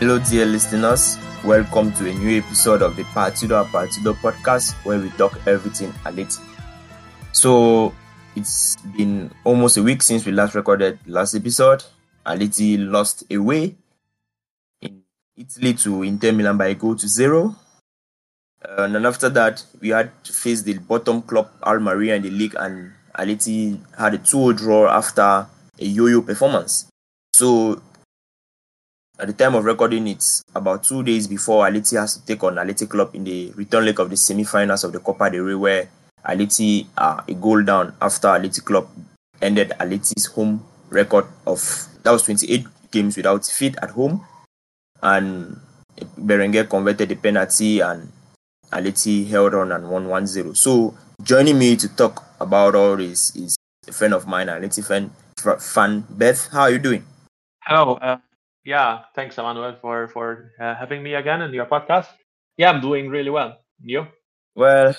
Hello, dear listeners. Welcome to a new episode of the Partido a Partido podcast where we talk everything Atleti. So, it's been almost a week since we last recorded last episode. Atleti lost away in Italy to Inter Milan by a goal to zero. Uh, and after that, we had to face the bottom club Almeria in the league, and Atleti had a 2 draw after a yo yo performance. So, at the time of recording, it's about two days before Atleti has to take on Athletic Club in the return leg of the semi-finals of the Copa del Rey, where Atleti are a goal down after Athletic Club ended Atleti's home record of that was 28 games without defeat at home, and Berenguer converted the penalty and Atleti held on and won 1-0. So joining me to talk about all this is a friend of mine, Atleti fan, fan Beth. How are you doing? Hello. Uh, yeah, thanks, Emmanuel, for for uh, having me again in your podcast. Yeah, I'm doing really well. You? Well,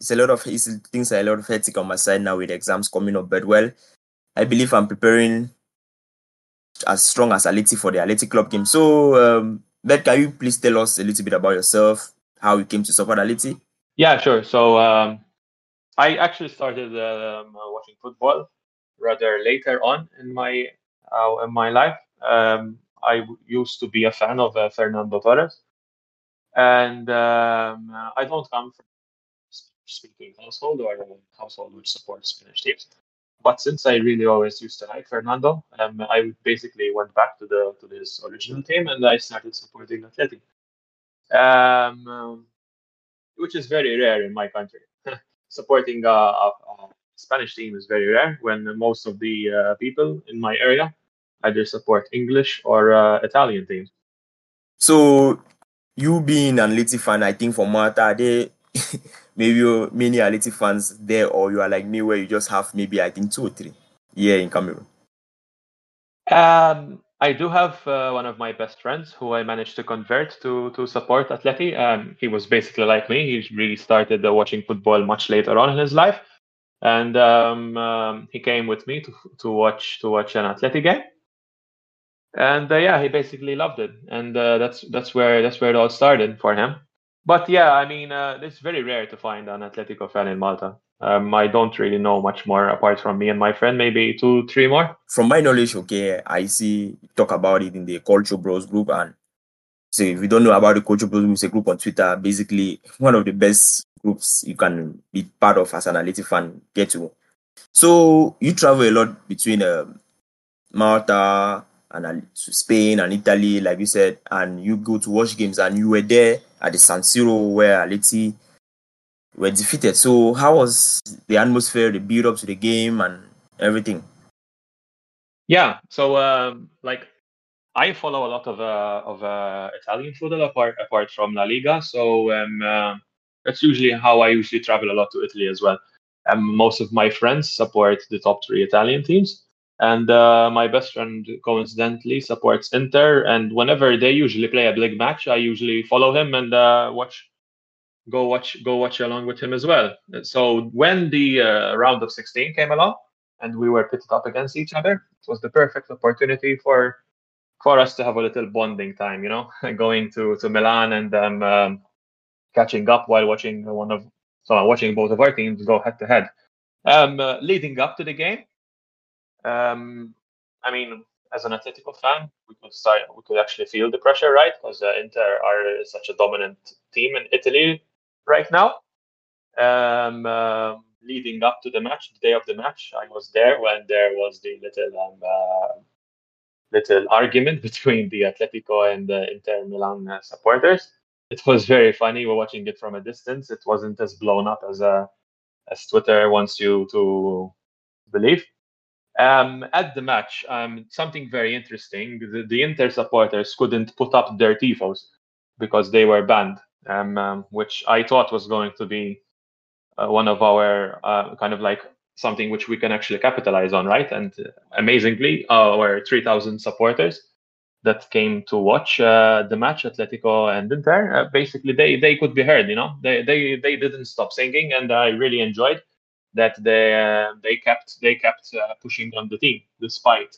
it's a lot of it's, things are a lot of hectic on my side now with exams coming up, but well, I believe I'm preparing as strong as Atleti for the Athletic Club game. So, um, Beth, can you please tell us a little bit about yourself, how you came to support Atleti? Yeah, sure. So, um, I actually started um, watching football rather later on in my uh, in my life. Um, I used to be a fan of uh, Fernando Torres, and um, I don't come from a speaking household or a household which supports Spanish teams. But since I really always used to like Fernando, um, I basically went back to the to his original team and I started supporting Athletic, um, which is very rare in my country. supporting a, a, a, Spanish team is very rare when most of the uh, people in my area either support English or uh, Italian teams. So, you being an Atleti fan, I think for Malta, they maybe many Atleti fans there, or you are like me, where you just have maybe I think two or three here in Cameroon. Um, I do have uh, one of my best friends who I managed to convert to to support Atleti. Um, he was basically like me. He really started uh, watching football much later on in his life, and um, um, he came with me to to watch to watch an Atleti game and uh, yeah, he basically loved it, and uh, that's that's where that's where it all started for him. But yeah, I mean, uh, it's very rare to find an Atletico fan in Malta. Um, I don't really know much more apart from me and my friend, maybe two, three more. From my knowledge, okay, I see talk about it in the Culture Bros group, and so if you don't know about the Culture Bros, it's a group on Twitter. Basically, one of the best groups you can be part of as an Atleti fan. Get to. So you travel a lot between um, Malta, and to Spain and Italy, like you said, and you go to watch games, and you were there at the San Siro where Atleti were defeated. So, how was the atmosphere, the build up to the game, and everything? Yeah, so um, like I follow a lot of uh, of uh, Italian football apart apart from La Liga, so um, uh, that's usually how I usually travel a lot to Italy as well. Um, most of my friends support the top three Italian teams and uh, my best friend coincidentally supports Inter. And whenever they usually play a big match, I usually follow him and uh, watch, go watch, go watch along with him as well. So when the uh, round of 16 came along and we were pitted up against each other, it was the perfect opportunity for for us to have a little bonding time. You know, going to to Milan and um, um, catching up while watching one of so watching both of our teams go head to head. Um, uh, leading up to the game, um, I mean, as an Atletico fan, we could start, we could actually feel the pressure, right? Because uh, Inter are such a dominant team in Italy right now. Um, uh, leading up to the match, the day of the match, I was there when there was the little um, uh, little argument between the Atletico and the Inter Milan uh, supporters. It was very funny. We're watching it from a distance. It wasn't as blown up as uh, as Twitter wants you to believe. Um, at the match, um, something very interesting. The, the, Inter supporters couldn't put up their tifos because they were banned, um, um which I thought was going to be uh, one of our uh, kind of like something which we can actually capitalize on, right? And uh, amazingly, our 3,000 supporters that came to watch uh, the match, Atletico and Inter, uh, basically they they could be heard. You know, they they they didn't stop singing, and I really enjoyed that they uh, they kept they kept uh, pushing on the team despite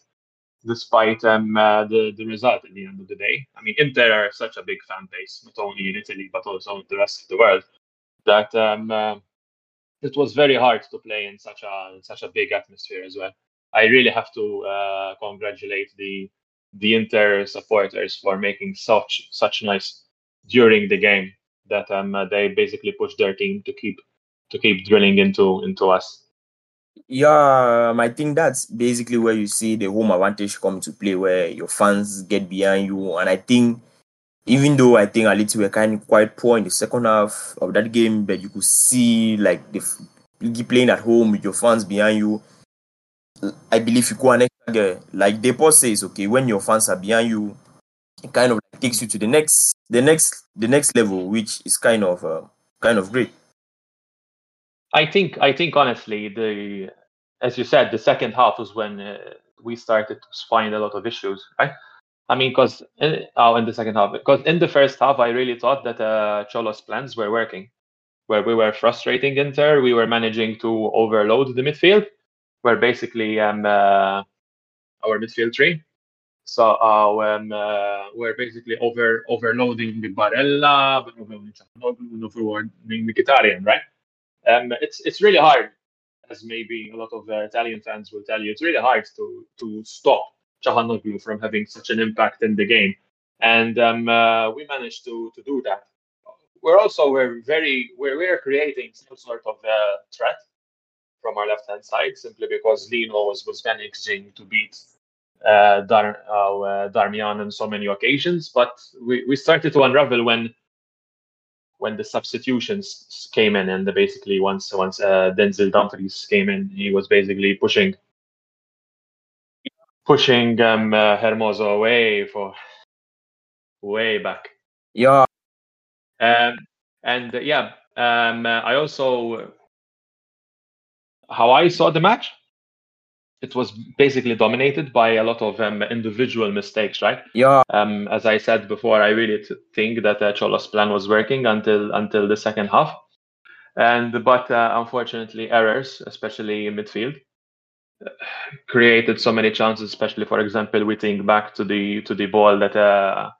despite um, uh, the the result at the end of the day. I mean, Inter are such a big fan base, not only in Italy but also in the rest of the world, that um, it was very hard to play in such a in such a big atmosphere as well. I really have to uh, congratulate the the Inter supporters for making such such nice during the game that um, they basically pushed their team to keep to keep drilling into into us. Yeah, um, I think that's basically where you see the home advantage come to play, where your fans get behind you. And I think, even though I think Aliti were kind of quite poor in the second half of that game, but you could see like the playing at home with your fans behind you. I believe you go an extra like Depay says, okay, when your fans are behind you, it kind of takes you to the next, the next, the next level, which is kind of, uh, kind of great. I think I think honestly, the as you said, the second half was when uh, we started to find a lot of issues, right? I mean, because oh, in the second half, because in the first half, I really thought that uh, Cholo's plans were working, where we were frustrating Inter, we were managing to overload the midfield, where basically um, uh, our midfield three. So uh, when uh, we're basically over overloading the Barella, overloading overloading Mkhitaryan, right? Um, it's it's really hard, as maybe a lot of uh, Italian fans will tell you. It's really hard to to stop Calhanoglu from having such an impact in the game, and um, uh, we managed to to do that. We're also we're very we're we're creating some sort of uh, threat from our left hand side simply because Lino was was managing to beat uh, Dar, uh, Darmian on so many occasions, but we, we started to unravel when when the substitutions came in, and basically once once uh, Denzel Dumfries came in, he was basically pushing pushing um, uh, Hermoso away for way back. Yeah. Um, and uh, yeah, um, uh, I also how I saw the match it was basically dominated by a lot of um, individual mistakes, right? Yeah. Um, as I said before, I really t- think that uh, Cholo's plan was working until until the second half, and but uh, unfortunately errors, especially in midfield, created so many chances. Especially, for example, we think back to the to the ball that uh,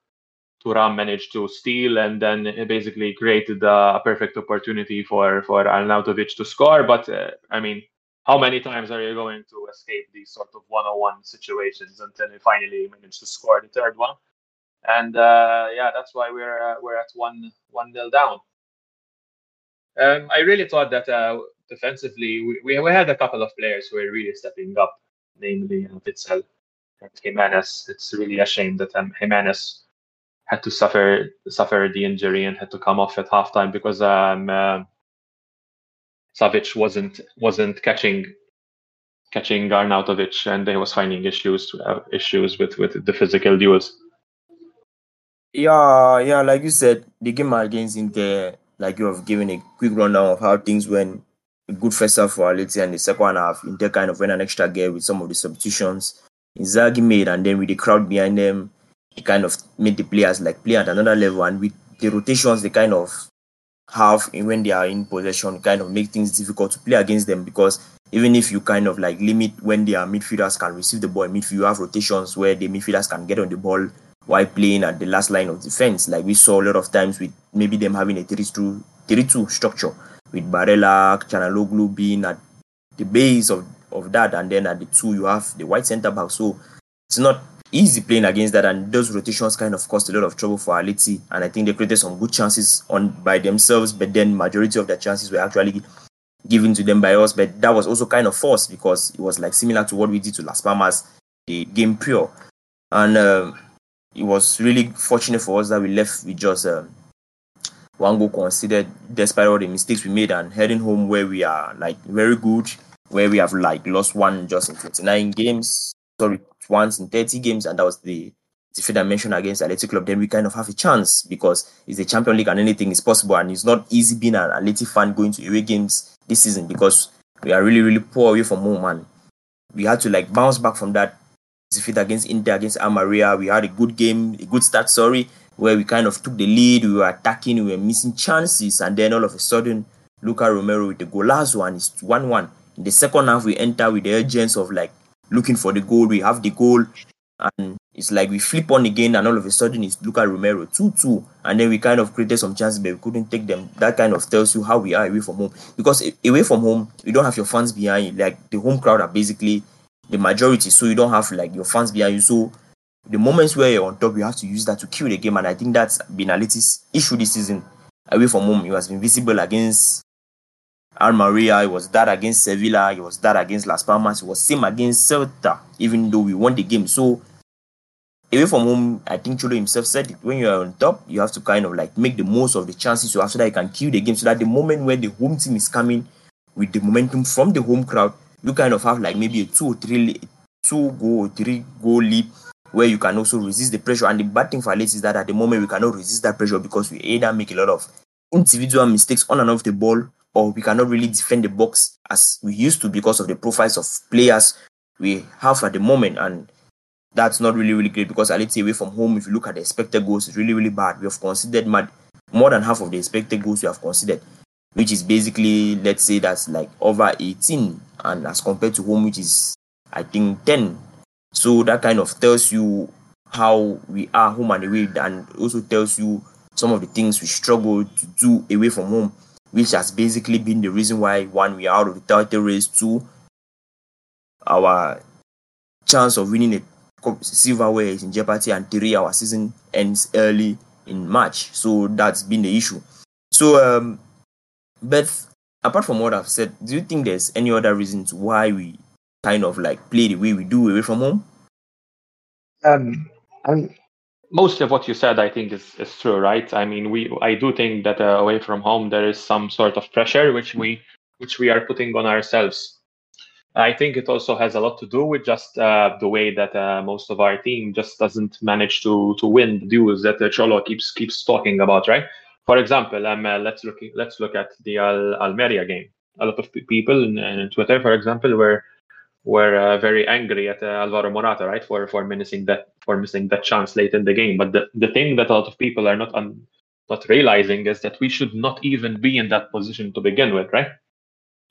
Thuram managed to steal, and then it basically created a perfect opportunity for for Arnautovic to score. But uh, I mean how many times are you going to escape these sort of one-on-one situations until you finally manage to score the third one? And uh, yeah, that's why we're uh, we're at one one nil down. Um, I really thought that uh, defensively we, we, we had a couple of players who were really stepping up, namely uh, Witsel and Gimenez. It's really a shame that um, Gimenez had to suffer suffer the injury and had to come off at halftime because um, uh, Savic wasn't wasn't catching catching Arnautovic, and he was finding issues uh, issues with with the physical duels. Yeah, yeah, like you said, the game against Inter, like you have given a quick rundown of how things went. A good first half for Aleti, and the second half, Inter kind of went an extra gear with some of the substitutions Inzaghi made, and then with the crowd behind them, he kind of made the players like play at another level, and with the rotations, they kind of have when they are in possession kind of make things difficult to play against them because even if you kind of like limit when their midfielders can receive the ball in midfield, you have rotations where the midfielders can get on the ball while playing at the last line of defense. Like we saw a lot of times with maybe them having a 3-2, 3-2 structure with Barella, Calhanoglu being at the base of, of that, and then at the two you have the white centre back. So it's not easy playing against that, and those rotations kind of caused a lot of trouble for Aliti. And I think they created some good chances on by themselves, but then majority of the chances were actually given to them by us. But that was also kind of forced because it was like similar to what we did to Las Palmas, the game pure, and uh, it was really fortunate for us that we left with just. Uh, one goal considered despite all the mistakes we made and heading home where we are like very good where we have like lost one just in 29 games sorry once in 30 games, and that was the defeat I mentioned against Athletic Club, then we kind of have a chance because it's a Champion League and anything is possible. And it's not easy being an Athletic fan going to away games this season because we are really, really poor away from home. And we had to like bounce back from that defeat against Inter, against Almeria. We had a good game, a good start, sorry, where we kind of took the lead. We were attacking, we were missing chances. And then all of a sudden, Luka Romero with the golazo and it's 1 1. In the second half, we enter with the urgence of like looking for the goal. We have the goal, and it's like we flip on again, and all of a sudden it's Lucas Romero 2 2. And then we kind of created some chances, but we couldn't take them. That kind of tells you how we are away from home. Because away from home, you don't have your fans behind you. Like the home crowd are basically the majority, so you don't have like your fans behind you. So the moments where you're on top, you have to use that to kill the game. And I think that's been Atleti's issue this season. Away from home, it has been visible against Almeria, it was that against Sevilla, it was that against Las Palmas, it was same against Celta, even though we won the game. So away from home, I think Cholo himself said it, when you're on top, you have to kind of like make the most of the chances you have so that you can kill the game. So that the moment when the home team is coming with the momentum from the home crowd, you kind of have like maybe a two or three two goal or three goal lead where you can also resist the pressure. And the bad thing for Atleti is that at the moment we cannot resist that pressure because we either make a lot of individual mistakes on and off the ball or we cannot really defend the box as we used to because of the profiles of players we have at the moment. And that's not really, really great because Atleti away from home, if you look at the expected goals, it's really, really bad. We have considered more than half of the expected goals we have considered, which is basically, let's say, that's like over 18, and as compared to home, which is, I think, 10. So that kind of tells you how we are home and away, and also tells you some of the things we struggle to do away from home which has basically been the reason why one we are out of the title race, two our chance of winning a silverware is in jeopardy, and three our season ends early in March. So that's been the issue. So, um, but apart from what I've said, do you think there's any other reasons why we kind of like play the way we do away from home? Um, I'm most of what you said, I think, is, is true, right? I mean, we I do think that uh, away from home there is some sort of pressure which we which we are putting on ourselves. I think it also has a lot to do with just uh, the way that uh, most of our team just doesn't manage to to win the duels that uh, Cholo keeps keeps talking about, right? For example, um, uh, let's look let's look at the Al- Almeria game. A lot of people in, in Twitter, for example, were were uh, very angry at uh, Alvaro Morata, right, for for missing that for missing that chance late in the game. But the, the thing that a lot of people are not un, not realizing is that we should not even be in that position to begin with, right?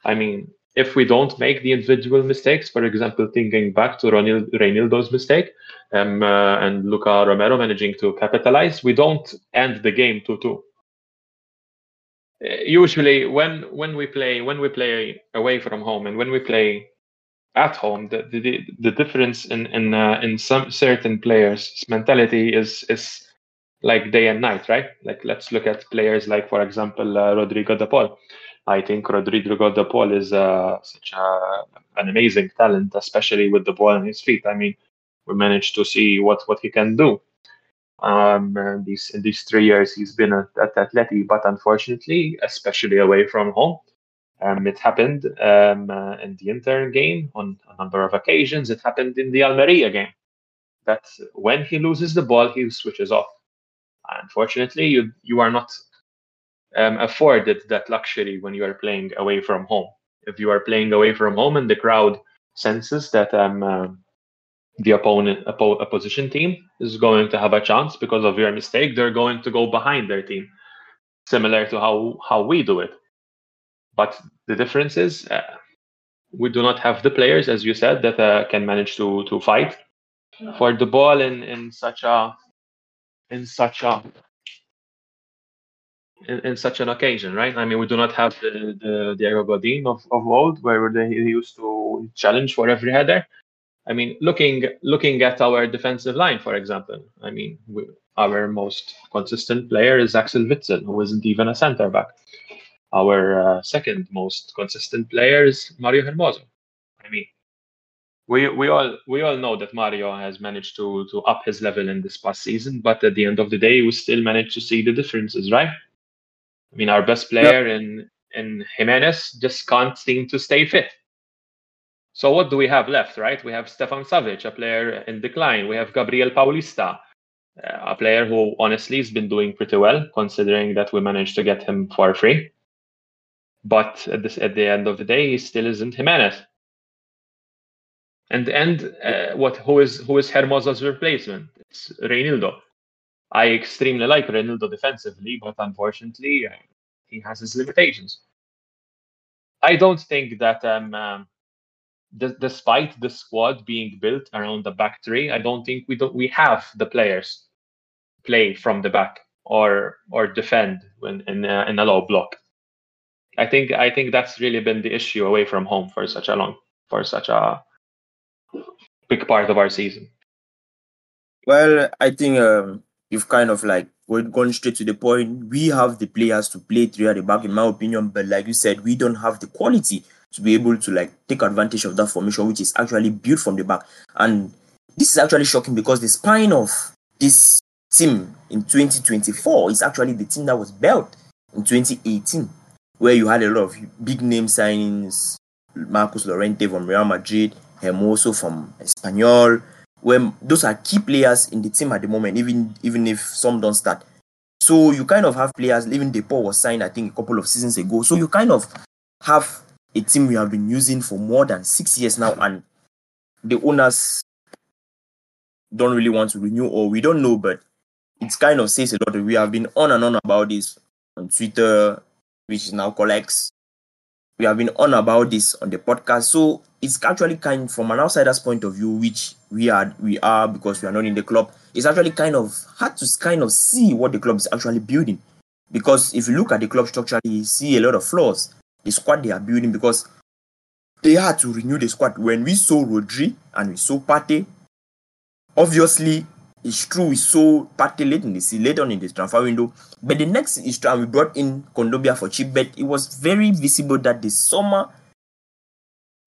I mean, if we don't make the individual mistakes, for example, thinking back to Ronil, Reinildo's mistake um, uh, and Luka Romero managing to capitalize, we don't end the game 2-2. Uh, usually, when when we play when we play away from home and when we play at home, the the, the difference in in uh, in some certain players' mentality is is like day and night, right? Like let's look at players like, for example, uh, Rodrigo De Paul. I think Rodrigo De Paul is uh, such a, an amazing talent, especially with the ball in his feet. I mean, we managed to see what what he can do. Um, these in these three years he's been at, at Atleti, but unfortunately, especially away from home, um, it happened um, uh, in the Inter game on a number of occasions. It happened in the Almeria game. That when he loses the ball, he switches off. Unfortunately, you you are not um, afforded that luxury when you are playing away from home. If you are playing away from home and the crowd senses that um, uh, the opponent oppo- opposition team is going to have a chance because of your mistake, they're going to go behind their team, similar to how how we do it but the difference is uh, we do not have the players, as you said, that uh, can manage to to fight for the ball in in such a in such a in, in, such an occasion, right? I mean, we do not have the, the Diego Godin of, of old, where they used to challenge for every header. I mean, looking looking at our defensive line, for example, I mean, we, our most consistent player is Axel Witsel, who isn't even a centre back. Our uh, second most consistent player is Mario Hermoso. I mean, we we all we all know that Mario has managed to to up his level in this past season, but at the end of the day, we still manage to see the differences, right? I mean, our best player yep. in in Gimenez just can't seem to stay fit. So what do we have left, right? We have Stefan Savic, a player in decline. We have Gabriel Paulista, uh, a player who honestly has been doing pretty well, considering that we managed to get him for free. But at, this, at the end of the day, he still isn't Gimenez. And and uh, what who is who is Hermoso's replacement? It's Reinildo. I extremely like Reinildo defensively, but unfortunately, uh, he has his limitations. I don't think that um, um, d- despite the squad being built around the back three, I don't think we don't we have the players play from the back or or defend when in a, in a low block. I think I think that's really been the issue away from home for such a long for such a big part of our season. Well, I think um, you've kind of like gone straight to the point. We have the players to play three at the back, in my opinion, but like you said, we don't have the quality to be able to like take advantage of that formation, which is actually built from the back. And this is actually shocking because the spine of this team in 2024 is actually the team that was built in 2018, where you had a lot of big name signings, Marcos Llorente from Real Madrid, Hermoso from Espanyol, when those are key players in the team at the moment, even even if some don't start. So you kind of have players, even Depay was signed, I think, a couple of seasons ago. So you kind of have a team we have been using for more than six years now, and the owners don't really want to renew, or we don't know, but it kind of says a lot. We have been on and on about this on Twitter, which is now collects. We have been on about this on the podcast. So it's actually kind from an outsider's point of view, which we are we are because we are not in the club. It's actually kind of hard to kind of see what the club is actually building. Because if you look at the club structure, you see a lot of flaws. The squad they are building because they had to renew the squad. When we saw Rodri and we saw Partey. obviously it's true we saw Partey late in the season, late on in the transfer window. But the next is we brought in Kondogbia for cheap, but it was very visible that the summer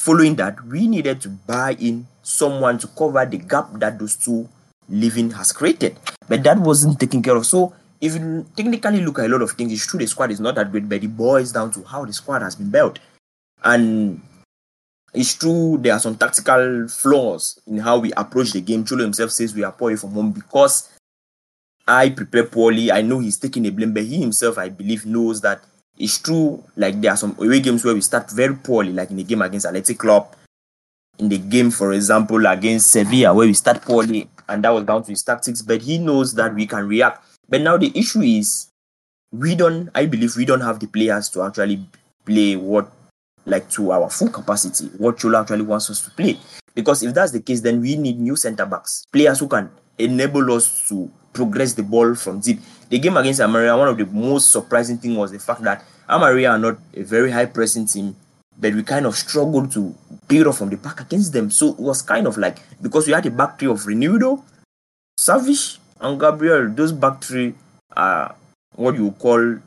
following that we needed to buy in someone to cover the gap that those two living has created. But that wasn't taken care of. So if you technically look at a lot of things, it's true the squad is not that great, but it boils down to how the squad has been built. And it's true there are some tactical flaws in how we approach the game. Cholo himself says we are poor from home because I prepare poorly. I know he's taking the blame, but he himself, I believe, knows that it's true. Like there are some away games where we start very poorly, like in the game against Athletic Club, in the game, for example, against Sevilla, where we start poorly, and that was down to his tactics. But he knows that we can react. But now the issue is, we don't. I believe we don't have the players to actually play what like to our full capacity, what Cholo actually wants us to play. Because if that's the case, then we need new centre backs, players who can enable us to progress the ball from deep. The game against Almeria, one of the most surprising thing was the fact that Almeria are not a very high pressing team, but we kind of struggled to build up from the back against them. So it was kind of like because we had a back three of Reinildo, Savic, and Gabriel. Those back three are what you call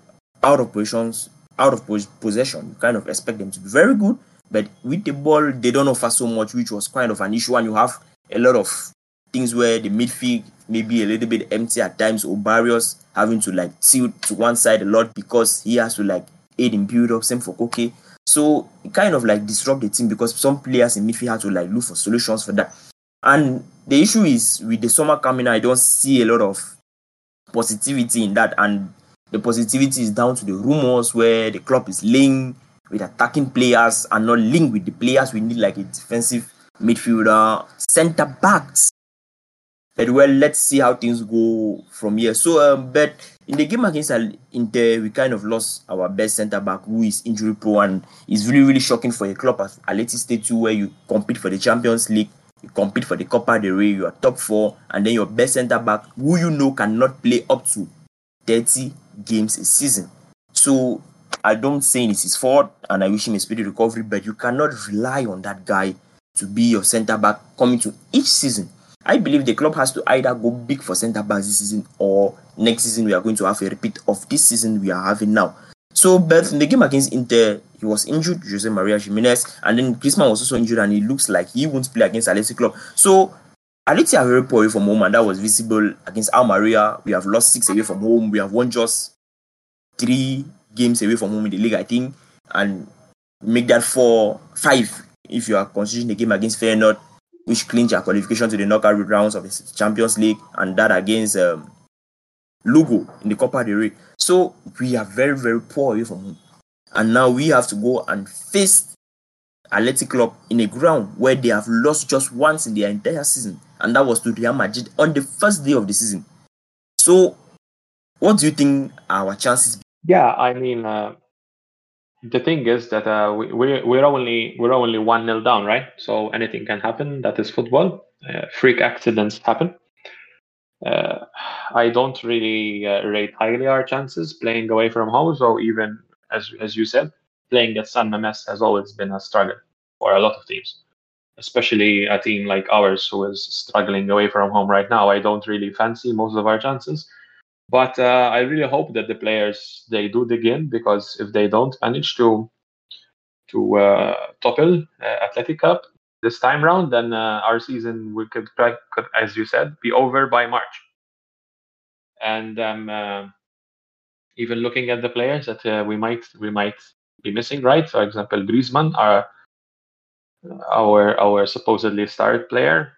out of positions out of possession, you kind of expect them to be very good. But with the ball, they don't offer so much, which was kind of an issue. And you have a lot of things where the midfield may be a little bit empty at times, or Barrios having to like tilt to one side a lot because he has to like aid in build up. Same for Koke. So it kind of like disrupt the team because some players in midfield have to like look for solutions for that. And the issue is with the summer coming, I don't see a lot of positivity in that. And the positivity is down to the rumors where the club is linked with attacking players and not linked with the players we need, like a defensive midfielder, centre backs. But well, let's see how things go from here. So, um, but in the game against Inter, we kind of lost our best centre back, who is injury prone, and it's really, really shocking for a club as Athletic State 2, where you compete for the Champions League, you compete for the Copa del Rey, you are top four, and then your best centre back, who you know cannot play up to 30 games a season. So I don't say it's his fault and I wish him a speedy recovery, but you cannot rely on that guy to be your centre back coming to each season. I believe the club has to either go big for centre backs this season or next season we are going to have a repeat of this season we are having now. So, but in the game against Inter, he was injured, Jose Maria Gimenez, and then Griezmann was also injured, and it looks like he won't play against Athletic Club. So, Athletic are very poor from home, and that was visible against Almeria. We have lost six away from home. We have won just three games away from home in the league, I think, and make that four, five if you are considering the game against Feyenoord, which clinch our qualification to the knockout rounds of the Champions League, and that against um, Lugo in the Copa del Rey. So we are very, very poor away from home. And now we have to go and face Athletic Club in a ground where they have lost just once in their entire season, and that was to Real Madrid on the first day of the season. So, what do you think our chances yeah, I mean, uh, the thing is that uh, we, we're we're only we're only one nil down, right? So anything can happen. That is football. Uh, freak accidents happen. Uh, I don't really uh, rate highly our chances playing away from home. So even as as you said, playing at San Mamés has always been a struggle for a lot of teams, especially a team like ours who is struggling away from home right now. I don't really fancy most of our chances. But uh, I really hope that the players they do dig in because if they don't manage to to uh, topple uh, Athletic Club this time round, then uh, our season we could, could, as you said, be over by March. And um, uh, even looking at the players that uh, we might we might be missing, right? For example, Griezmann, our our our supposedly star player,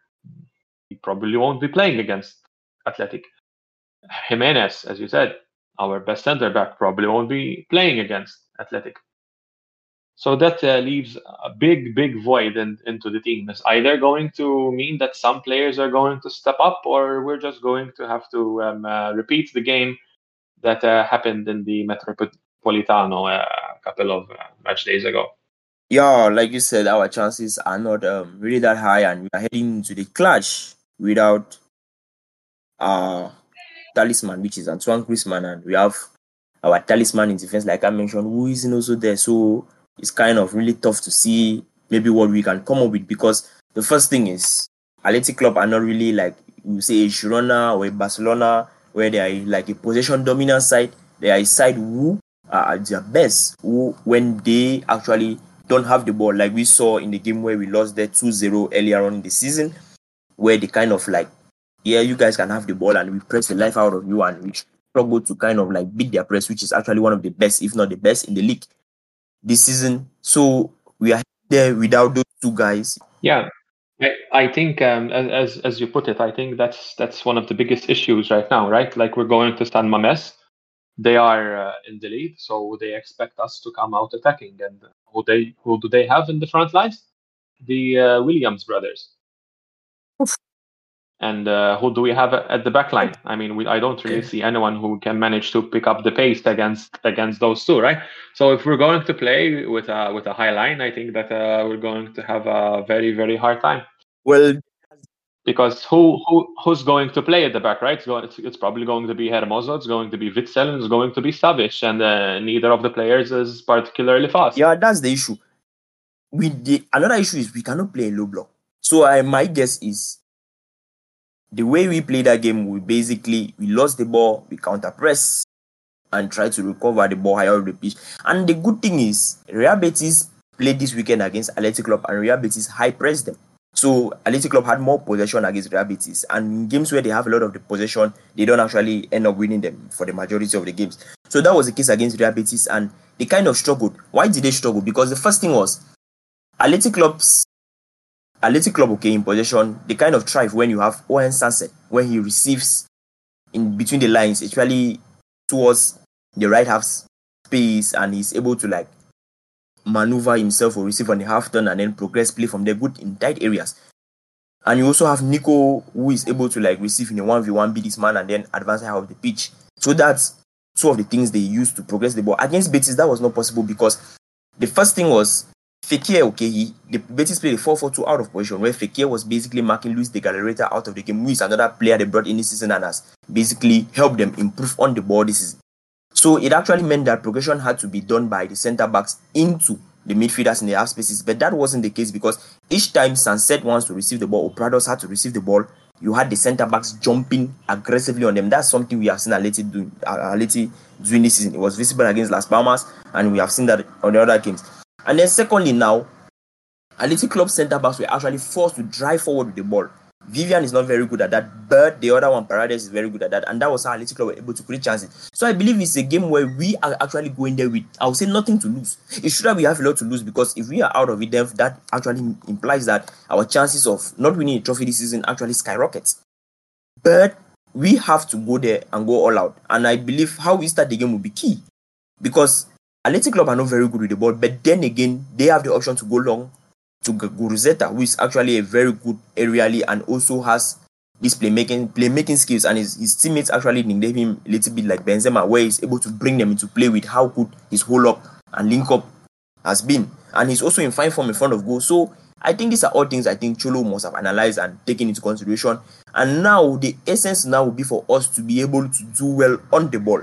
he probably won't be playing against Athletic. Gimenez, as you said, our best center back, probably won't be playing against Athletic. So that uh, leaves a big, big void in, into the team. It's either going to mean that some players are going to step up, or we're just going to have to um, uh, repeat the game that uh, happened in the Metropolitano uh, a couple of uh, match days ago. Yeah, like you said, our chances are not um, really that high, and we are heading into the clash without our talisman, which is Antoine Griezmann, and we have our talisman in defense, like I mentioned, who isn't also there. So it's kind of really tough to see maybe what we can come up with because the first thing is Athletic Club are not really like you say a Girona or a Barcelona where they are like a possession dominant side. They are a side who are at their best who when they actually don't have the ball, like we saw in the game where we lost there 2-0 earlier on in the season, where they kind of like yeah, you guys can have the ball and we press the life out of you and we struggle to kind of like beat their press, which is actually one of the best, if not the best, in the league this season. So we are there without those two guys. Yeah. I, I think um, as as you put it, I think that's that's one of the biggest issues right now, right? Like we're going to San Mamés, they are uh, in the lead, so they expect us to come out attacking. And who they who do they have in the front lines? The uh, Williams brothers. Oof and uh, who do we have at the back line? I mean, we, I don't really see anyone who can manage to pick up the pace against against those two, right? So if we're going to play with a with a high line, I think that uh, we're going to have a very very hard time. Well, because who who who's going to play at the back, right? It's, it's probably going to be Hermoso, it's going to be Witsel, it's going to be Savic, and uh, neither of the players is particularly fast. Yeah, that's the issue. We the another issue is we cannot play low block. So I my guess is the way we played that game, we basically we lost the ball, we counter press and try to recover the ball higher up the pitch. And the good thing is, Real Betis played this weekend against Athletic Club, and Real Betis high pressed them. So Athletic Club had more possession against Real Betis, and in games where they have a lot of the possession, they don't actually end up winning them for the majority of the games. So that was the case against Real Betis, and they kind of struggled. Why did they struggle? Because the first thing was Athletic Club's Athletic Club, okay, in possession, they kind of thrive when you have Oihan Sancet, when he receives in between the lines, actually towards the right half space, and he's able to like maneuver himself or receive on the half turn and then progress play from there, good in tight areas. And you also have Nico, who is able to like receive in a 1v1, beat this man, and then advance out of the pitch. So that's two of the things they used to progress the ball. Against Betis, that was not possible because the first thing was Fekir, okay, he, the Betis played a 4 4 2 out of position where Fekir was basically marking Ruiz de Galarreta out of the game, who is another player they brought in this season and has basically helped them improve on the ball this season. So it actually meant that progression had to be done by the centre backs into the midfielders in the half spaces, but that wasn't the case because each time Sancet wants to receive the ball or Prados had to receive the ball, you had the centre backs jumping aggressively on them. That's something we have seen Atleti doing, uh, Atleti doing this season. It was visible against Las Palmas, and we have seen that on the other games. And then secondly, now, Athletic Club centre backs were actually forced to drive forward with the ball. Vivian is not very good at that, but the other one, Paredes, is very good at that, and that was how Athletic Club were able to create chances. So I believe it's a game where we are actually going there with, I would say, nothing to lose. It's true that we have a lot to lose because if we are out of it, then that actually implies that our chances of not winning a trophy this season actually skyrockets. But we have to go there and go all out, and I believe how we start the game will be key because Athletic Club are not very good with the ball, but then again, they have the option to go long to Guruzeta, who is actually a very good aerially and also has this playmaking playmaking skills, and his, his teammates actually nickname him a little bit like Benzema, where he's able to bring them into play with how good his hold up and link up has been, and he's also in fine form in front of goal. So I think these are all things I think Cholo must have analyzed and taken into consideration. And now the essence now will be for us to be able to do well on the ball.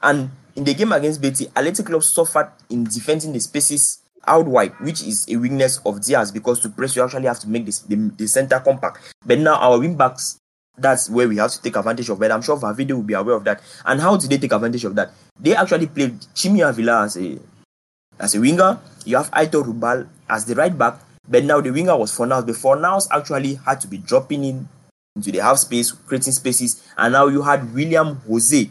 And in the game against Betis, Athletic Club suffered in defending the spaces out wide, which is a weakness of Diaz because to press you actually have to make this, the, the center compact. But now our wing backs, that's where we have to take advantage of. But I'm sure Valverde will be aware of that. And how did they take advantage of that? They actually played Chimi Avila as a as a winger. You have Aitor Ruibal as the right back. But now the winger was Fornals. But Fornals actually had to be dropping in into the half space, creating spaces. And now you had Willian José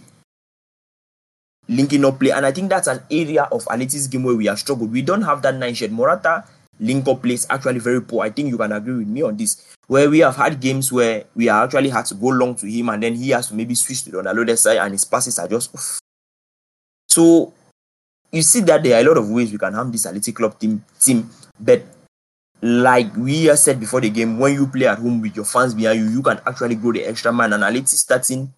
linking up play. And I think that's an area of Atleti's game where we have struggled. We don't have that nine shed. Morata link up play is actually very poor. I think you can agree with me on this. Where we have had games where we actually had to go long to him and then he has to maybe switch to the unloaded side and his passes are just oof. so you see that there are a lot of ways we can harm this Athletic club team team, but like we said before the game, when you play at home with your fans behind you, you can actually go the extra man. And Atleti starting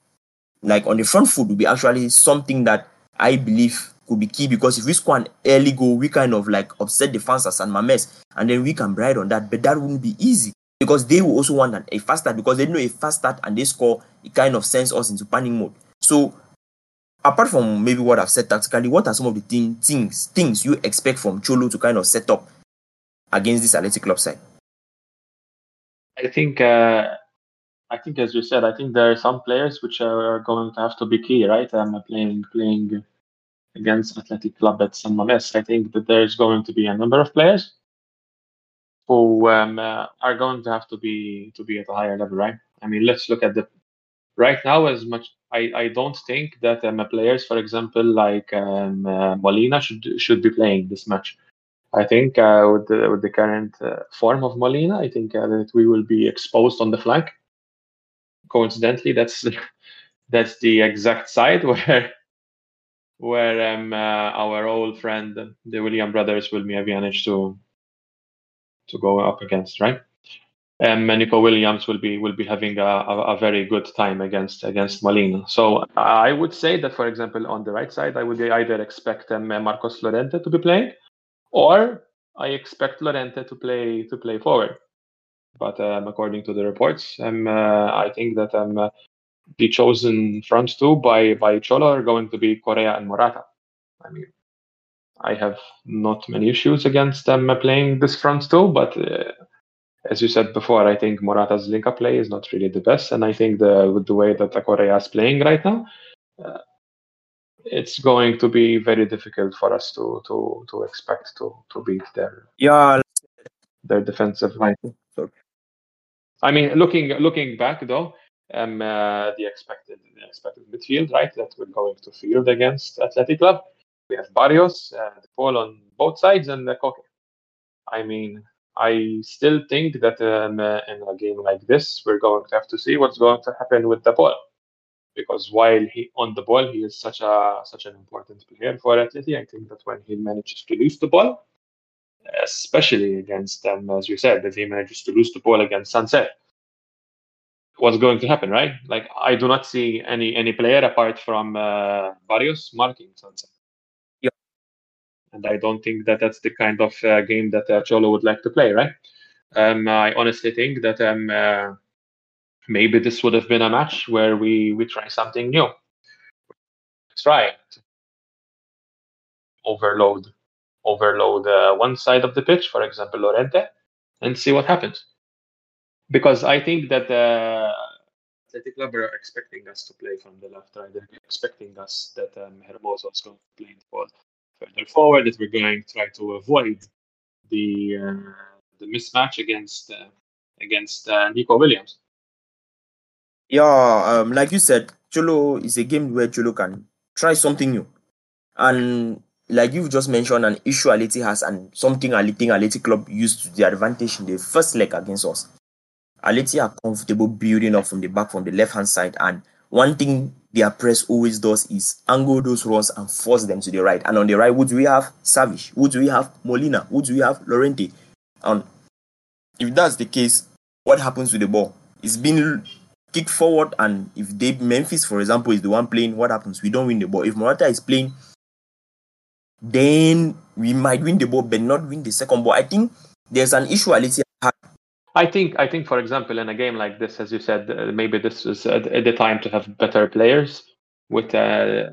like on the front foot will be actually something that I believe could be key because if we score an early goal, we kind of like upset the fans at San Mames and then we can ride on that. But that wouldn't be easy because they will also want a fast start because they know a fast start and they score, it kind of sends us into panic mode. So apart from maybe what I've said tactically, what are some of the thing, things things you expect from Cholo to kind of set up against this Athletic Club side? I think, uh, I think as you said, I think there are some players which are going to have to be key, right? I'm playing playing against Athletic Club at San Mames. I think that there's going to be a number of players who um, uh, are going to have to be to be at a higher level, right? I mean, let's look at the right now. As much I, I don't think that um, players, for example, like um, uh, Molina should should be playing this match. I think uh, with the with the current uh, form of Molina, I think uh, that we will be exposed on the flank. Coincidentally, that's that's the exact side where where um, uh, our old friend the William brothers will manage to to go up against, right? And Nico Williams will be will be having a, a, a, very good time against against Molina. So I would say that, for example, on the right side, I would either expect um, Marcos Llorente to be playing, or I expect Llorente to play to play forward. But um, according to the reports, um, uh, I think that um, uh, the chosen front two by by Cholo are going to be Correa and Morata. I mean, I have not many issues against them playing this front two, but uh, as you said before, I think Morata's link-up play is not really the best, and I think the with the way that Correa is playing right now, uh, it's going to be very difficult for us to to to expect to to beat their yeah their defensive line. I mean, looking looking back though, um, uh, the expected the expected midfield, right, that we're going to field against Athletic Club. We have Barrios, uh, Paul on both sides, and uh, Koke. I mean, I still think that um, uh, in a game like this, we're going to have to see what's going to happen with the ball because while he on the ball he is such a such an important player for Atleti. I think that when he manages to lose the ball, especially against them, as you said, that he manages to lose the ball against Sancet, what's going to happen, right? Like I do not see any any player apart from uh, Barrios marking Sancet. Yeah. And I don't think that that's the kind of uh, game that uh, Cholo would like to play, right? Um, I honestly think that um, uh, maybe this would have been a match where we we try something new. Let's Try overload overload uh, one side of the pitch, for example, Llorente, and see what happens. Because I think that uh, Athletic Club are expecting us to play from the left, right? They're expecting us that um, Hermoso is going to play the ball further forward, that we're going to try to avoid the uh, the mismatch against uh, against uh, Nico Williams. Yeah, um, like you said, Cholo is a game where Cholo can try something new. And like you've just mentioned, an issue Atleti has and something Atleti Atleti Club used to the advantage in the first leg against us. Atleti are comfortable building up from the back from the left hand side. And one thing their press always does is angle those runs and force them to the right. And on the right, do we have? Savage. Do we have? Molina. Do we have? Llorente. And if that's the case, what happens with the ball? It's been kick forward and if they Memphis, for example, is the one playing, what happens? We don't win the ball. If Morata is playing then we might win the ball, but not win the second ball. I think there's an issue Aleti had. I think I think for example in a game like this, as you said, uh, maybe this is the time to have better players with uh,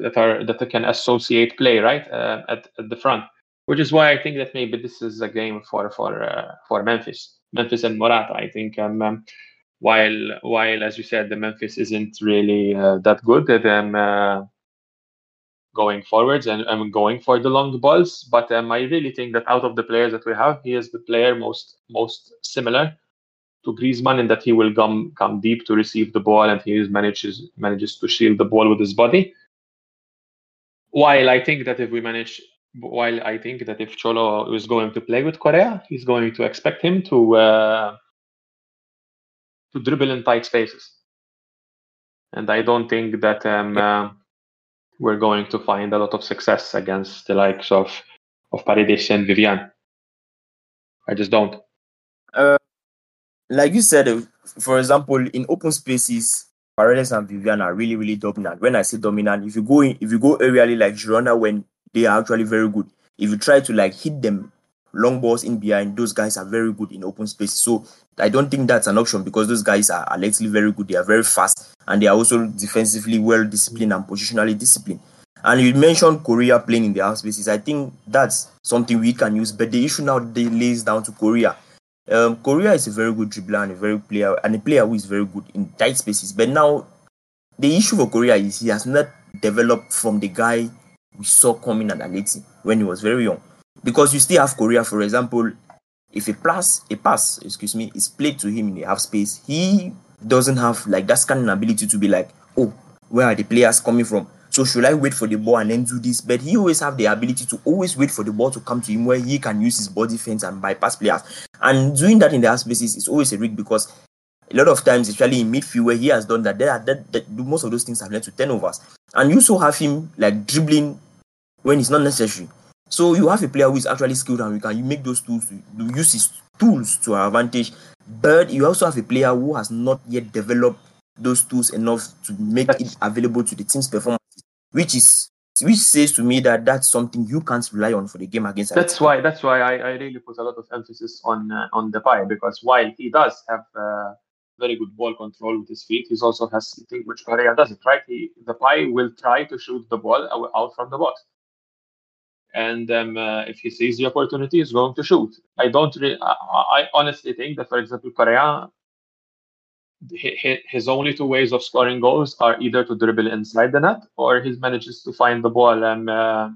that are that can associate play right uh, at, at the front, which is why I think that maybe this is a game for for uh, for Memphis, Memphis and Morata. I think um, um, while while as you said, the Memphis isn't really uh, that good at them uh, going forwards and, and going for the long balls. But um, I really think that out of the players that we have, he is the player most most similar to Griezmann in that he will come come deep to receive the ball and he manages manages to shield the ball with his body. While I think that if we manage, while I think that if Cholo is going to play with Correa, he's going to expect him to uh, to dribble in tight spaces, and I don't think that um, uh, we're going to find a lot of success against the likes of of Paredes and Vivian. I just don't. Uh, like you said, for example, in open spaces, Paredes and Vivian are really, really dominant. When I say dominant, if you go in, if you go aerially like Girona, when they are actually very good, if you try to like hit them long balls in behind, those guys are very good in open space. So I don't think that's an option because those guys are allegedly very good. They are very fast and they are also defensively well disciplined and positionally disciplined. And you mentioned Correa playing in the half spaces. I think that's something we can use. But the issue now they lays down to Correa. Um, Correa is a very good dribbler and a very player and a player who is very good in tight spaces. But now the issue for Correa is he has not developed from the guy we saw coming at Aleti when he was very young. Because you still have Correa, for example, if a pass, a pass, excuse me, is played to him in the half space, he doesn't have like that scanning ability to be like, oh, where are the players coming from? So should I wait for the ball and then do this? But he always have the ability to always wait for the ball to come to him where he can use his body fence and bypass players. And doing that in the half spaces is always a risk because a lot of times, especially in midfield where he has done that, there are that, most of those things have led to turnovers. And you also have him like dribbling when it's not necessary. So you have a player who is actually skilled and we can make those tools to use his tools to our advantage. But you also have a player who has not yet developed those tools enough to make it available to the team's performance, which is which says to me that that's something you can't rely on for the game against. That's why that's why I, I really put a lot of emphasis on uh, on Depay because while he does have uh, very good ball control with his feet, he also has something which Correa doesn't. Right, he Depay will try to shoot the ball out from the box and um, uh, if he sees the opportunity, he's going to shoot. I don't. Re- I, I, honestly think that, for example, Correa, his only two ways of scoring goals are either to dribble inside the net or he manages to find the ball um, uh,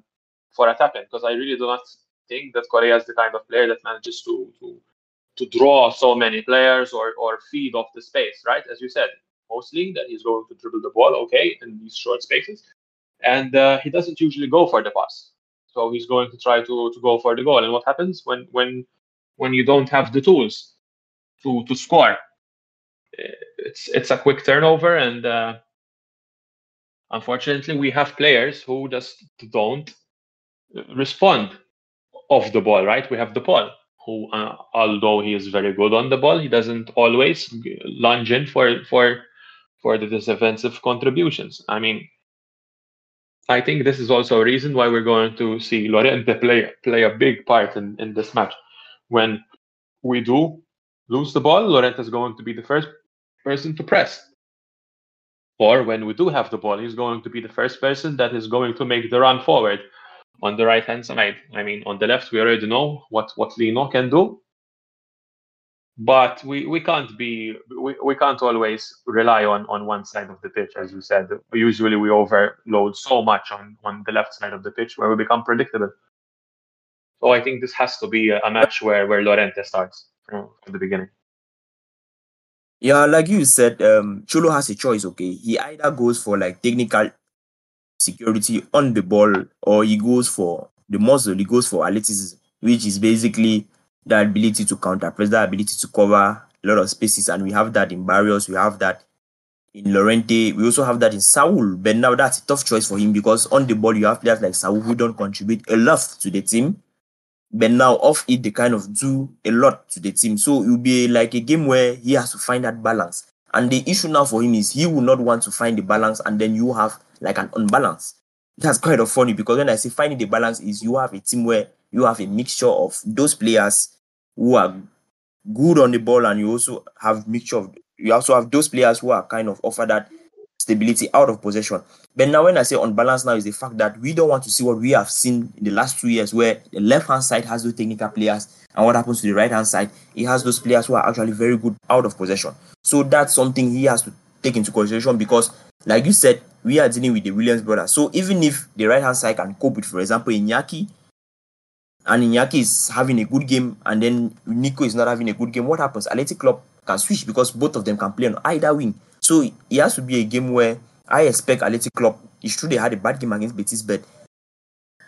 for a tap in. Because I really do not think that Correa is the kind of player that manages to to to draw so many players or or feed off the space. Right, as you said, mostly that he's going to dribble the ball, okay, in these short spaces, and uh, he doesn't usually go for the pass so he's going to try to, to go for the goal. And what happens when when when you don't have the tools to to score? It's it's a quick turnover, and uh, unfortunately, we have players who just don't respond off the ball. Right? We have De Paul, who uh, although he is very good on the ball, he doesn't always lunge in for for for the defensive contributions. I mean, I think this is also a reason why we're going to see Llorente play play a big part in, in this match. When we do lose the ball, Llorente is going to be the first person to press. Or when we do have the ball, he's going to be the first person that is going to make the run forward on the right hand side. I mean, on the left, we already know what, what Lino can do but we, we can't be we, we can't always rely on on one side of the pitch as you said. Usually we overload so much on on the left side of the pitch where we become predictable. So i think this has to be a, match where where Llorente starts from, from the beginning. Yeah like you said um cholo has a choice okay? He either goes for like technical security on the ball or he goes for the muscle he goes for athleticism which is basically the ability to counter press, the ability to cover a lot of spaces. And we have that in Barrios, we have that in Llorente, we also have that in Saul. But now that's a tough choice for him because on the ball, you have players like Saul who don't contribute a lot to the team. But now off it, they kind of do a lot to the team. So it will be like a game where he has to find that balance. And the issue now for him is he will not want to find the balance and then you have like an unbalance. that's kind of funny because when I say finding the balance is you have a team where you have a mixture of those players who are good on the ball and you also have mixture of you also have those players who are kind of offer that stability out of possession. But now when I say unbalanced now is the fact that we don't want to see what we have seen in the last two years where the left hand side has those technical players and what happens to the right hand side, he has those players who are actually very good out of possession. So that's something he has to take into consideration because like you said, we are dealing with the Williams brothers. So even if the right hand side can cope with, for example, Iñaki, and Iñaki is having a good game, and then Nico is not having a good game, what happens? Athletic Club can switch because both of them can play on either wing. So it has to be a game where I expect Athletic Club. It's true they had a bad game against Betis, but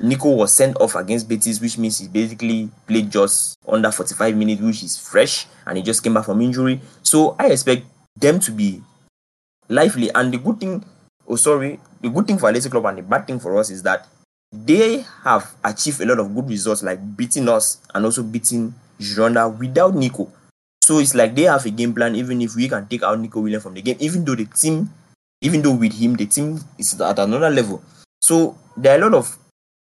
Nico was sent off against Betis, which means he basically played just under 45 minutes, which is fresh, and he just came back from injury. So I expect them to be lively. And the good thing, oh sorry, the good thing for Athletic Club and the bad thing for us is that they have achieved a lot of good results, like beating us and also beating Girona without Nico. So it's like they have a game plan, even if we can take out Nico Williams from the game, even though the team, even though with him, the team is at another level. So there are a lot of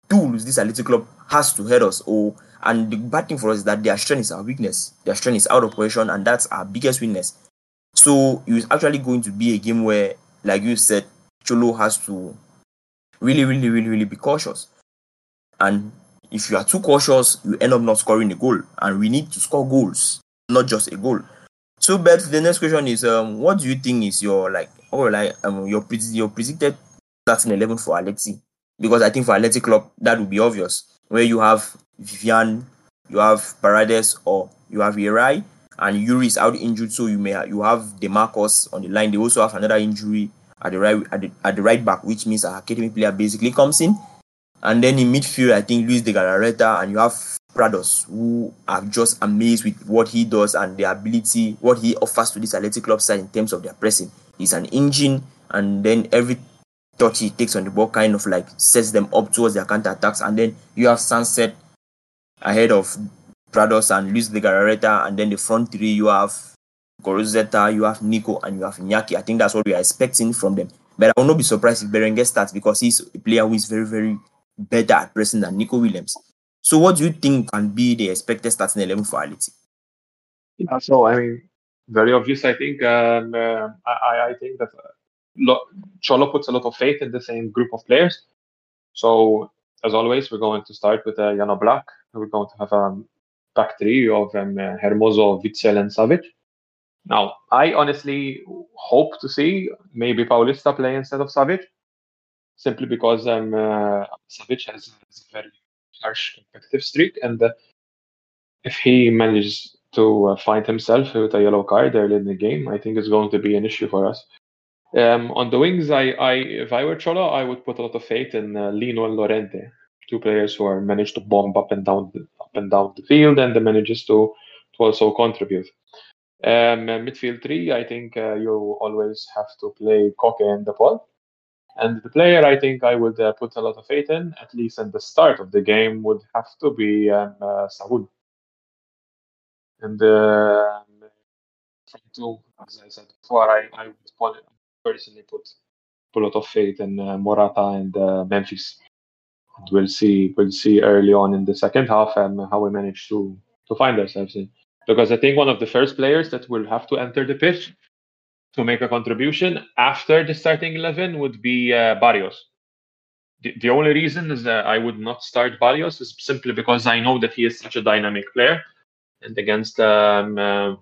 tools this Athletic Club has to head us. Oh, and the bad thing for us is that their strength is our weakness. Their strength is out of position, and that's our biggest weakness. So it's actually going to be a game where, like you said, Cholo has to really, really, really, really be cautious. And if you are too cautious, you end up not scoring a goal. And we need to score goals, not just a goal. So, Beth, the next question is, um, what do you think is your like, or like, um, your your predicted starting eleven for Aleti? Because I think for Athletic Club that would be obvious, where you have Vivian, you have Paredes, or you have Yeray, and Yuri is out injured, so you may ha- you have De Marcos on the line. They also have another injury at the right at the, at the right back, which means an academy player basically comes in. And then in midfield, I think Ruiz de Galarreta and you have Prados, who are just amazed with what he does and the ability, what he offers to this Athletic Club side in terms of their pressing. He's an engine, and then every touch he takes on the ball kind of like sets them up towards their counter attacks. And then you have Sancet ahead of Prados and Ruiz de Galarreta, and then the front three you have Guruzeta, you have Nico, and you have Iñaki. I think that's what we are expecting from them. But I will not be surprised if Berenguer starts because he's a player who is very, very better at pressing than Nico Williams. So, what do you think can be the expected starting eleven for Aleti? Yeah, so I mean, very obvious. I think uh, I, I think that uh, lo- Cholo puts a lot of faith in the same group of players. So, as always, we're going to start with uh, Jan Oblak. We're going to have a um, back three of um, uh, Hermoso, Witsel, and Savic. Now, I honestly hope to see maybe Paulista play instead of Savic, simply because um, uh, Savic has, has, a very harsh competitive streak, and uh, if he manages to uh, find himself with a yellow card early in the game, I think it's going to be an issue for us. Um, on the wings, I, I, if I were Cholo, I would put a lot of faith in uh, Lino and Llorente, two players who are managed to bomb up and down, the, up and down the field, and they manages to to also contribute. Um, midfield three, I think uh, you always have to play Koke and Paul. And the player I think I would uh, put a lot of faith in, at least at the start of the game, would have to be um, uh. And uh, two, as I said before, I, I would personally put, put a lot of faith in uh, Morata and uh, Memphis. And we'll see we'll see early on in the second half um, how we manage to to find ourselves in because I think one of the first players that will have to enter the pitch to make a contribution after the starting 11 would be uh, Barrios. The, the only reason is that I would not start Barrios is simply because I know that he is such a dynamic player. And against um, uh,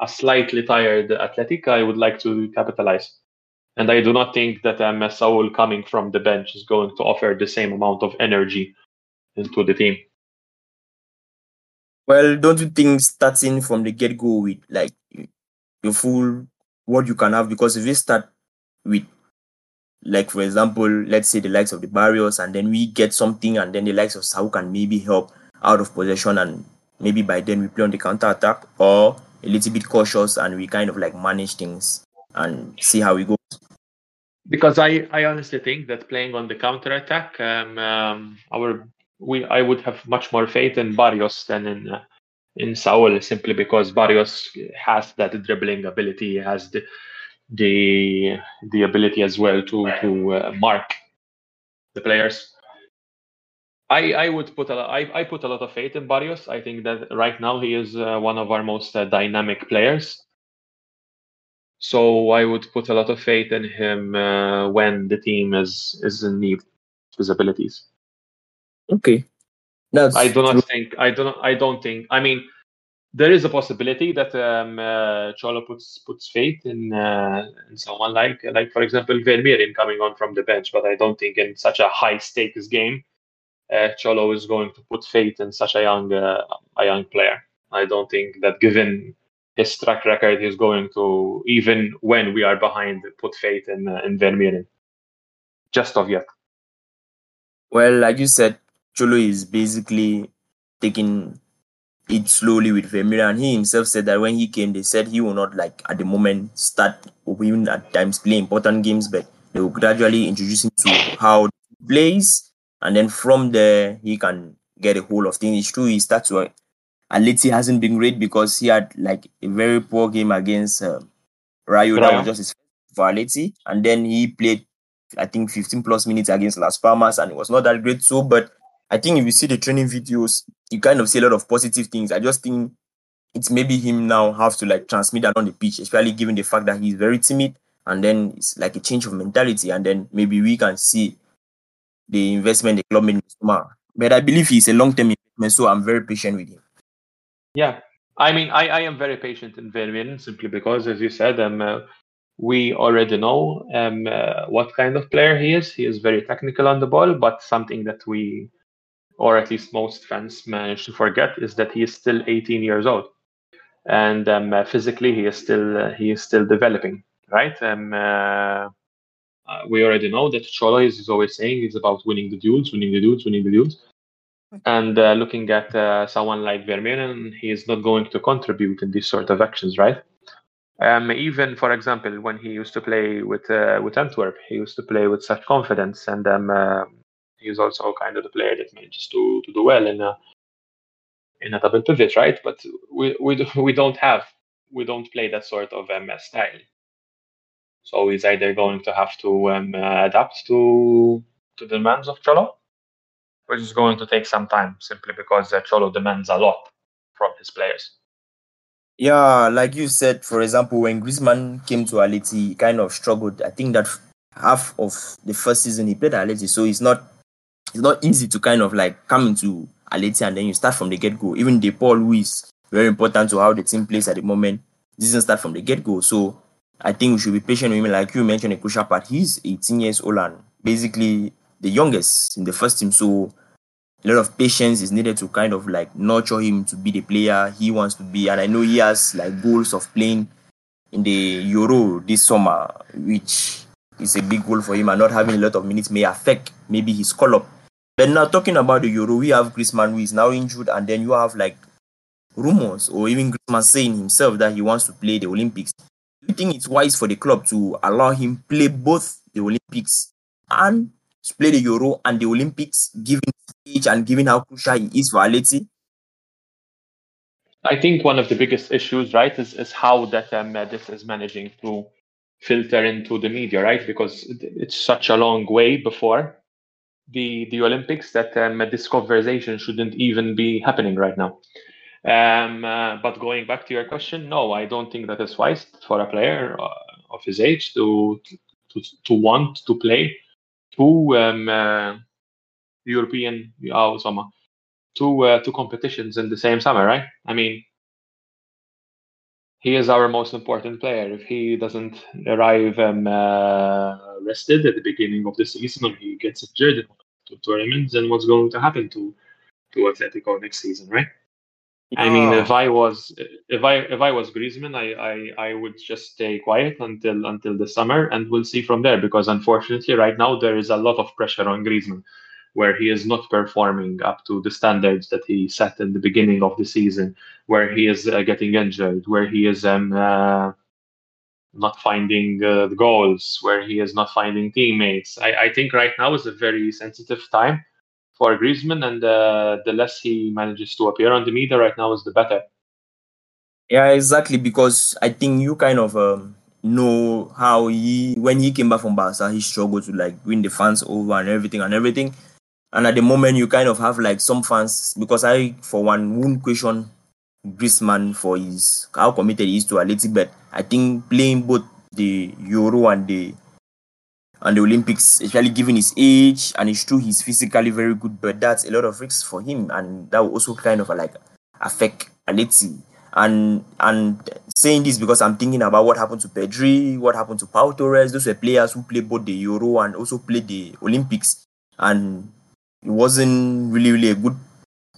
a slightly tired Athletic, I would like to capitalize. And I do not think that um, Saul coming from the bench is going to offer the same amount of energy into the team. Well, don't you think starting from the get go with like your full what you can have? Because if you start with like for example, let's say the likes of the Barrios, and then we get something, and then the likes of Saul can maybe help out of possession, and maybe by then we play on the counter attack, or a little bit cautious, and we kind of like manage things and see how we go. Because I, I honestly think that playing on the counter attack, um, um, our we I would have much more faith in Barrios than in uh, in Saul simply because Barrios has that dribbling ability, has the the the ability as well to to uh, mark the players. I, I would put a I, I put a lot of faith in Barrios. I think that right now he is uh, one of our most uh, dynamic players. So I would put a lot of faith in him uh, when the team is is in need of his abilities. Okay, that's I do not true. think I don't I don't think I mean there is a possibility that um, uh, Cholo puts puts faith in, uh, in someone like like for example Vermeeren coming on from the bench, but I don't think in such a high stakes game, uh, Cholo is going to put faith in such a young uh, a young player. I don't think that given his track record, he's going to even when we are behind put faith in uh, in Vermeeren. Just of yet. Well, like you said, Cholo is basically taking it slowly with Vermeer, and he himself said that when he came, they said he will not like at the moment start or even at times play important games, but they will gradually introduce him to how he plays, and then from there he can get a hold of things. It's true he starts to Aleti hasn't been great because he had like a very poor game against um, Rayo. That was just his for Aleti, and then he played I think 15 plus minutes against Las Palmas, and it was not that great. So, but I think if you see the training videos, you kind of see a lot of positive things. I just think it's maybe him now have to like transmit that on the pitch, especially given the fact that he's very timid, and then it's like a change of mentality, and then maybe we can see the investment the club made in. But I believe he's a long term investment, so I'm very patient with him. Yeah, I mean, I, I am very patient in Vermeeren simply because, as you said, um, uh, we already know um, uh, what kind of player he is. He is very technical on the ball, but something that we, or at least most fans, manage to forget is that he is still 18 years old, and um, uh, physically he is still uh, he is still developing. Right? Um, uh, uh, we already know that Cholo is, is always saying is about winning the duels, winning the duels, winning the duels. And uh, looking at uh, someone like Vermeeren, he is not going to contribute in these sort of actions, right? Um, even, for example, when he used to play with uh, with Antwerp, he used to play with such confidence, and um, he's also kind of the player that manages to, to do well in a in a double pivot, right? But we we we don't have we don't play that sort of MS style. So he's either going to have to um, adapt to to the demands of Cholo, which is going to take some time, simply because uh, Cholo demands a lot from his players. Yeah, like you said, for example, when Griezmann came to Aleti, he kind of struggled. I think that half of the first season he played at Aleti, so it's not it's not easy to kind of like come into Aleti and then you start from the get go. Even De Paul, who is very important to how the team plays at the moment, doesn't start from the get go. So I think we should be patient with him. Like you mentioned, a crucial part. He's 18 years old and basically the youngest in the first team. So a lot of patience is needed to kind of like nurture him to be the player he wants to be. And I know he has like goals of playing in the Euro this summer, which is a big goal for him. And not having a lot of minutes may affect maybe his call up. But now talking about the Euro, we have Griezmann who is now injured, and then you have like rumors or even Griezmann saying himself that he wants to play the Olympics. Do you think it's wise for the club to allow him play both the Olympics and play the Euro and the Olympics, given age and given how crucial he is for Aleti? I think one of the biggest issues, right, is, is how that um, uh, this is managing to filter into the media, right? Because it's such a long way before the the Olympics that um, this conversation shouldn't even be happening right now. Um, uh, but going back to your question, no, I don't think that is wise for a player uh, of his age to to, to want to play two um, uh, European oh, summer, two uh, two competitions in the same summer, right? I mean, he is our most important player. If he doesn't arrive um, uh, rested at the beginning of the season, or he gets injured in the tournaments, then what's going to happen to to Atletico next season, right? I mean, if I was if I if I was Griezmann, I, I I would just stay quiet until until the summer, and we'll see from there. Because unfortunately, right now there is a lot of pressure on Griezmann, where he is not performing up to the standards that he set in the beginning of the season, where he is uh, getting injured, where he is um, uh, not finding uh, the goals, where he is not finding teammates. I, I think right now is a very sensitive time for Griezmann, and uh, the less he manages to appear on the media right now is the better. Yeah, exactly. Because I think you kind of um, know how he when he came back from Barca, he struggled to like win the fans over and everything and everything. And at the moment, you kind of have like some fans because I, for one, won't question Griezmann for his how committed he is to Atleti, but I think playing both the Euro and the and the Olympics, especially given his age and it's true he's physically very good, but that's a lot of risks for him, and that will also kind of like affect Atleti. And and saying this because I'm thinking about what happened to Pedri, what happened to Pau Torres. Those were players who played both the Euro and also played the Olympics, and it wasn't really really a good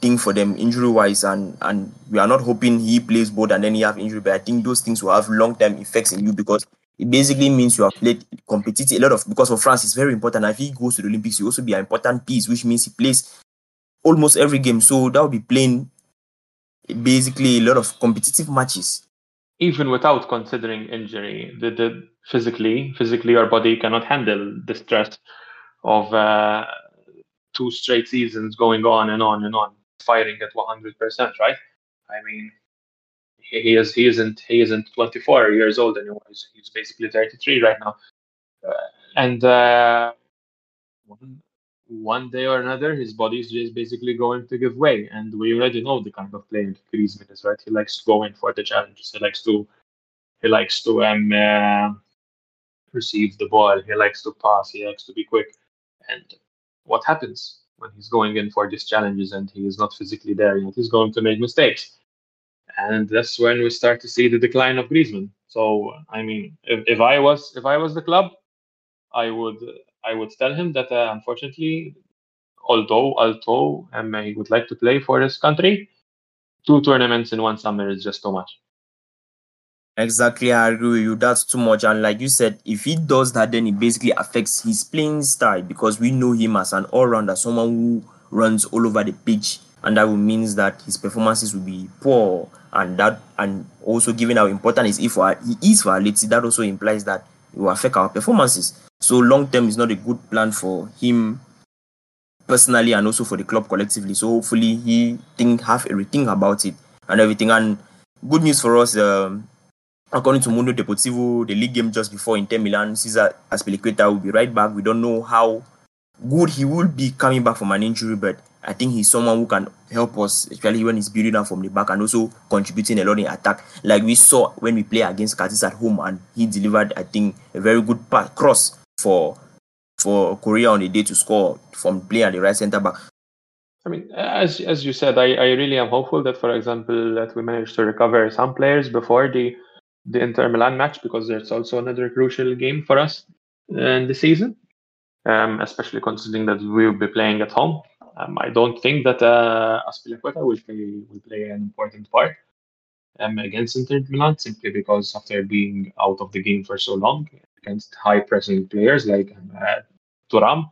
thing for them injury wise and and we are not hoping he plays both and then he have injury but i think those things will have long term effects in you because it basically means you have played competitive a lot of because for france it's very important. If he goes to the olympics he also be an important piece which means he plays almost every game. So that will be playing basically a lot of competitive matches. Even without considering injury the, the physically physically your body cannot handle the stress of uh, two straight seasons going on and on and on firing at 100%, right? I mean, he, is he isn't he isn't 24 years old anymore. He's, he's basically 33 right now, uh, and uh, one, one day or another, his body is just basically going to give way. And we already know the kind of player Griezmann is, right? He likes to go in for the challenges. He likes to he likes to um uh, receive the ball. He likes to pass. He likes to be quick. And what happens? when he's going in for these challenges and he is not physically there yet, he's going to make mistakes. And that's when we start to see the decline of Griezmann. So I mean, if, if I was if I was the club, I would I would tell him that uh, unfortunately, although although um, he would like to play for his country, two tournaments in one summer is just too much. Exactly, I agree with you. That's too much. And like you said, if he does that, then it basically affects his playing style because we know him as an all rounder, someone who runs all over the pitch. And that will means that his performances will be poor. And that and also given how important is if he is for Atleti, that also implies that it will affect our performances. So long term is not a good plan for him personally and also for the club collectively. So hopefully he think have a rethink about it and everything. And good news for us, um, According to Mundo Deportivo, the league game just before Inter Milan, Cesar Azpilicueta will be right back. We don't know how good he will be coming back from an injury, but I think he's someone who can help us, especially when he's building up from the back and also contributing a lot in attack. Like we saw when we play against Cadiz at home, and he delivered, I think, a very good pass, cross for for Correa on the day to score from playing at the right centre back. I mean, as as you said, I, I really am hopeful that, for example, that we managed to recover some players before the the Inter Milan match because it's also another crucial game for us in the season, um, especially considering that we will be playing at home. Um, I don't think that uh, Azpilicueta will play will play an important part um, against Inter Milan simply because after being out of the game for so long against high pressing players like uh, Thuram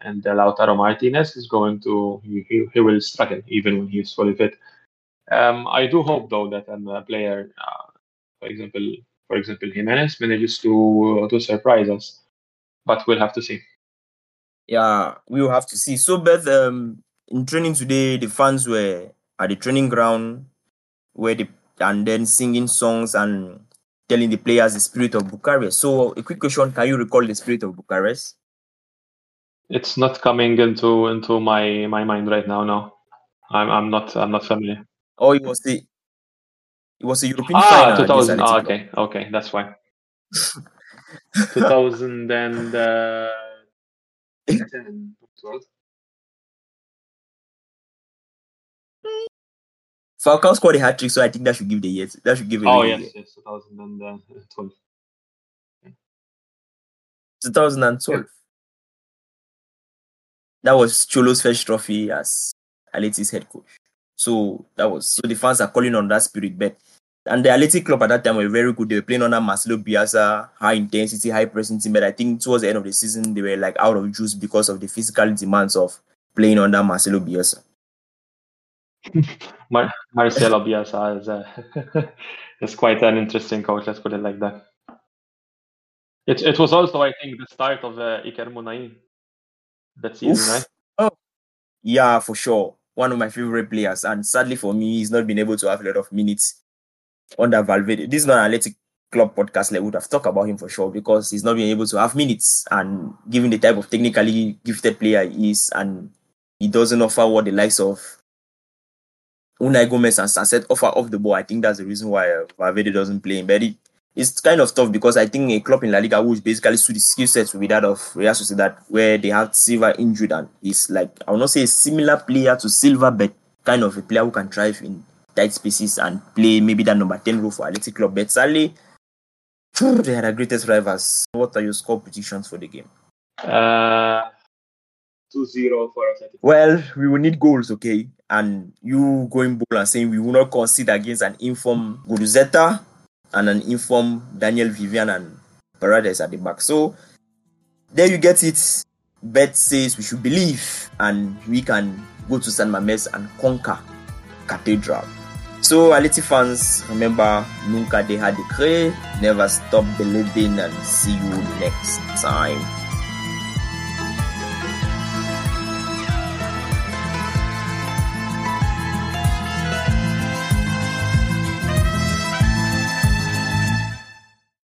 and uh, Lautaro Martinez is going to he, he, he will struggle even when he's fully fit. Um, I do hope though that um, a player uh, for example, for example, Gimenez manages to to surprise us, but we'll have to see. Yeah, we will have to see. So, Beth, um, in training today, the fans were at the training ground, where the and then singing songs and telling the players the spirit of Bucharest. So, a quick question: Can you recall the spirit of Bucharest? It's not coming into into my my mind right now. No, I'm I'm not I'm not familiar. Oh, it was the it was a European ah, final. 2000. Ah, okay, okay, that's fine. 2010, uh, Falcao scored a hat trick, so I think that should give the year. That should give it. Oh yes, yes, 2012. 2012. That was Cholo's first trophy as Atleti's head coach. So that was so the fans are calling on that spirit. But and the Athletic club at that time were very good. They were playing under Marcelo Bielsa, high intensity, high pressing team. But I think towards the end of the season, they were like out of juice because of the physical demands of playing under Marcelo Bielsa. Mar- Marcelo Bielsa is, uh, is quite an interesting coach. Let's put it like that. It it was also, I think, the start of uh, Iker Muniain that season, Oof. right? Oh, yeah, for sure. One of my favorite players, and sadly for me, he's not been able to have a lot of minutes under Valverde. This is not an Athletic club podcast, like would have talked about him for sure because he's not being able to have minutes and given the type of technically gifted player he is, and he doesn't offer what the likes of Unai Gomez and Sancet offer off the ball. I think that's the reason why uh, Valverde doesn't play him. But it, it's kind of tough because I think a club in La Liga which basically suit the skill sets with that of Real Sociedad, where they have Silva injured and he's like I will not say a similar player to Silva, but kind of a player who can thrive in tight spaces and play maybe that number 10 role for Athletic Club. But sadly, they are the greatest rivals. What are your score predictions for the game? Uh, 2-0 for Athletic. Well, we will need goals, okay? And you going bold and saying we will not concede against an informed Guruzeta and an informed Daniel Vivian and Paredes at the back. So there you get it. Bet says we should believe and we can go to San Mamés and conquer Cathedral. So, Aleti fans, remember, nunca deja de creer, never stop believing, and see you next time.